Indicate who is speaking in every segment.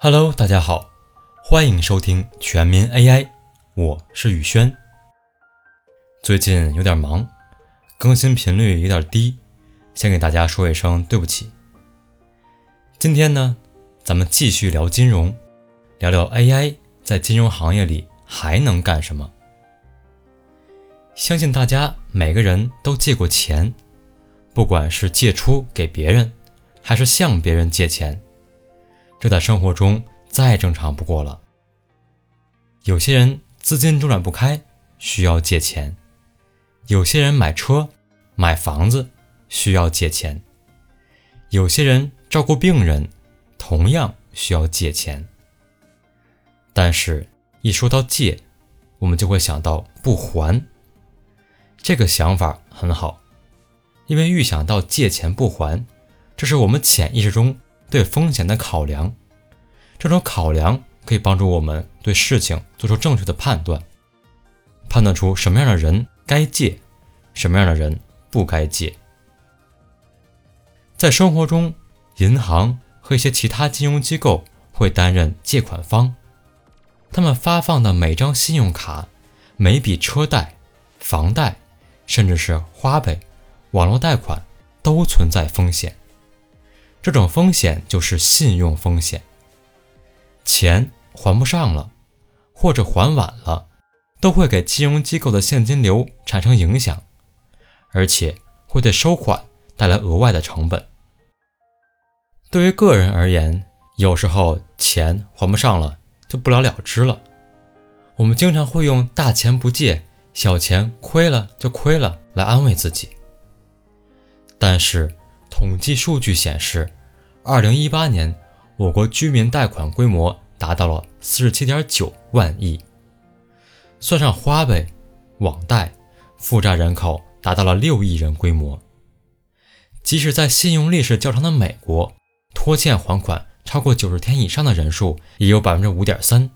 Speaker 1: Hello，大家好，欢迎收听全民 AI，我是宇轩。最近有点忙，更新频率有点低，先给大家说一声对不起。今天呢，咱们继续聊金融，聊聊 AI 在金融行业里还能干什么。相信大家每个人都借过钱，不管是借出给别人，还是向别人借钱。这在生活中再正常不过了。有些人资金周转不开，需要借钱；有些人买车、买房子需要借钱；有些人照顾病人，同样需要借钱。但是，一说到借，我们就会想到不还。这个想法很好，因为预想到借钱不还，这是我们潜意识中。对风险的考量，这种考量可以帮助我们对事情做出正确的判断，判断出什么样的人该借，什么样的人不该借。在生活中，银行和一些其他金融机构会担任借款方，他们发放的每张信用卡、每笔车贷、房贷，甚至是花呗、网络贷款，都存在风险。这种风险就是信用风险，钱还不上了，或者还晚了，都会给金融机构的现金流产生影响，而且会对收款带来额外的成本。对于个人而言，有时候钱还不上了就不了了之了，我们经常会用“大钱不借，小钱亏了就亏了”来安慰自己，但是。统计数据显示，二零一八年我国居民贷款规模达到了四十七点九万亿，算上花呗、网贷，负债人口达到了六亿人规模。即使在信用历史较长的美国，拖欠还款超过九十天以上的人数也有百分之五点三。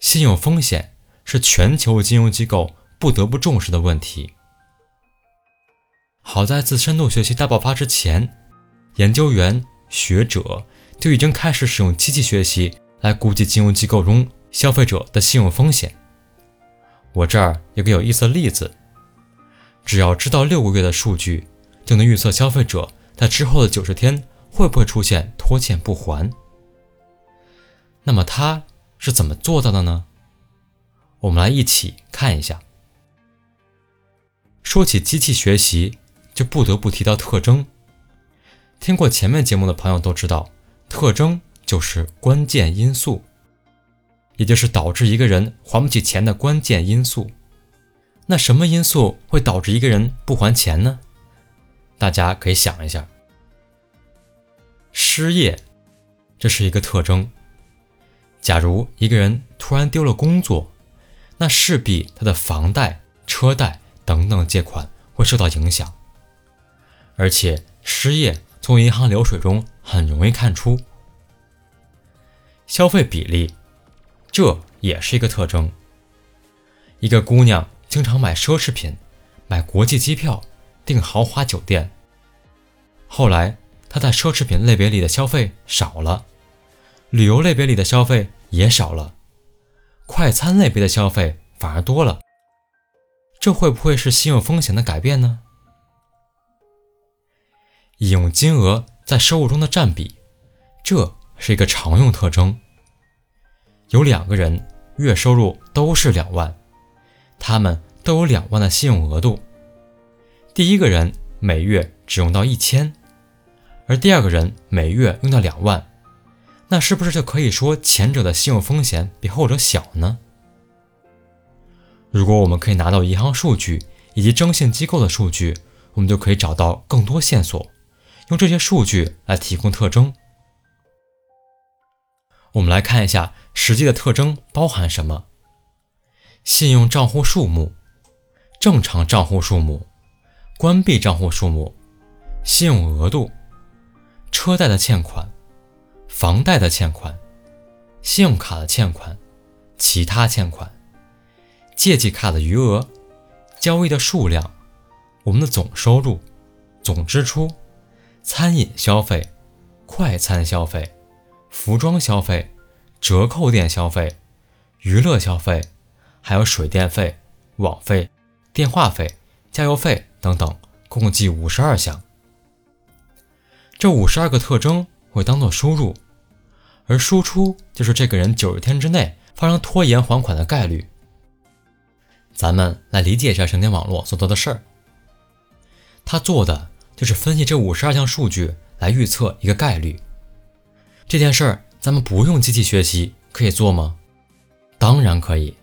Speaker 1: 信用风险是全球金融机构不得不重视的问题。好在自深度学习大爆发之前，研究员学者就已经开始使用机器学习来估计金融机构中消费者的信用风险。我这儿有个有意思的例子：只要知道六个月的数据，就能预测消费者在之后的九十天会不会出现拖欠不还。那么他是怎么做到的呢？我们来一起看一下。说起机器学习。就不得不提到特征。听过前面节目的朋友都知道，特征就是关键因素，也就是导致一个人还不起钱的关键因素。那什么因素会导致一个人不还钱呢？大家可以想一下，失业，这是一个特征。假如一个人突然丢了工作，那势必他的房贷、车贷等等借款会受到影响。而且失业从银行流水中很容易看出，消费比例，这也是一个特征。一个姑娘经常买奢侈品，买国际机票，订豪华酒店。后来她在奢侈品类别里的消费少了，旅游类别里的消费也少了，快餐类别的消费反而多了。这会不会是信用风险的改变呢？引用金额在收入中的占比，这是一个常用特征。有两个人月收入都是两万，他们都有两万的信用额度。第一个人每月只用到一千，而第二个人每月用到两万，那是不是就可以说前者的信用风险比后者小呢？如果我们可以拿到银行数据以及征信机构的数据，我们就可以找到更多线索。用这些数据来提供特征，我们来看一下实际的特征包含什么：信用账户数目、正常账户数目、关闭账户数目、信用额度、车贷的欠款、房贷的欠款、信用卡的欠款、其他欠款、借记卡的余额、交易的数量、我们的总收入、总支出。餐饮消费、快餐消费、服装消费、折扣店消费、娱乐消费，还有水电费、网费、电话费、加油费等等，共计五十二项。这五十二个特征会当做输入，而输出就是这个人九十天之内发生拖延还款的概率。咱们来理解一下神经网络所做的事儿，他做的就是分析这五十二项数据来预测一个概率。这件事儿咱们不用机器学习可以做吗？当然可以，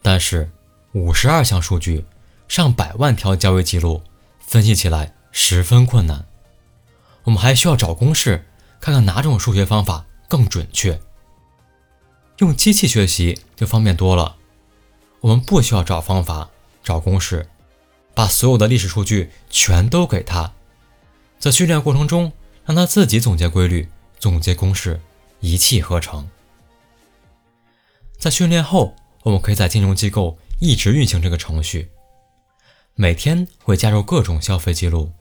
Speaker 1: 但是五十二项数据，上百万条交易记录，分析起来十分困难。我们还需要找公式，看看哪种数学方法更准确。用机器学习就方便多了，我们不需要找方法、找公式，把所有的历史数据全都给他，在训练过程中让他自己总结规律、总结公式，一气呵成。在训练后，我们可以在金融机构一直运行这个程序，每天会加入各种消费记录，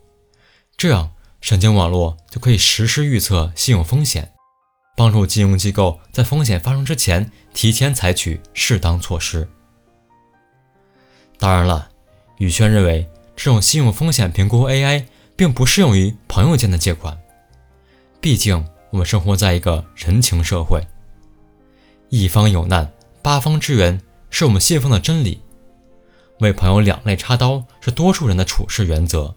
Speaker 1: 这样。神经网络就可以实时预测信用风险，帮助金融机构在风险发生之前提前采取适当措施。当然了，宇轩认为这种信用风险评估 AI 并不适用于朋友间的借款，毕竟我们生活在一个人情社会，一方有难八方支援是我们信奉的真理，为朋友两肋插刀是多数人的处事原则，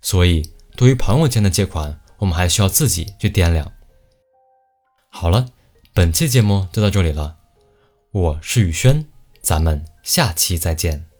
Speaker 1: 所以。对于朋友间的借款，我们还需要自己去掂量。好了，本期节目就到这里了，我是宇轩，咱们下期再见。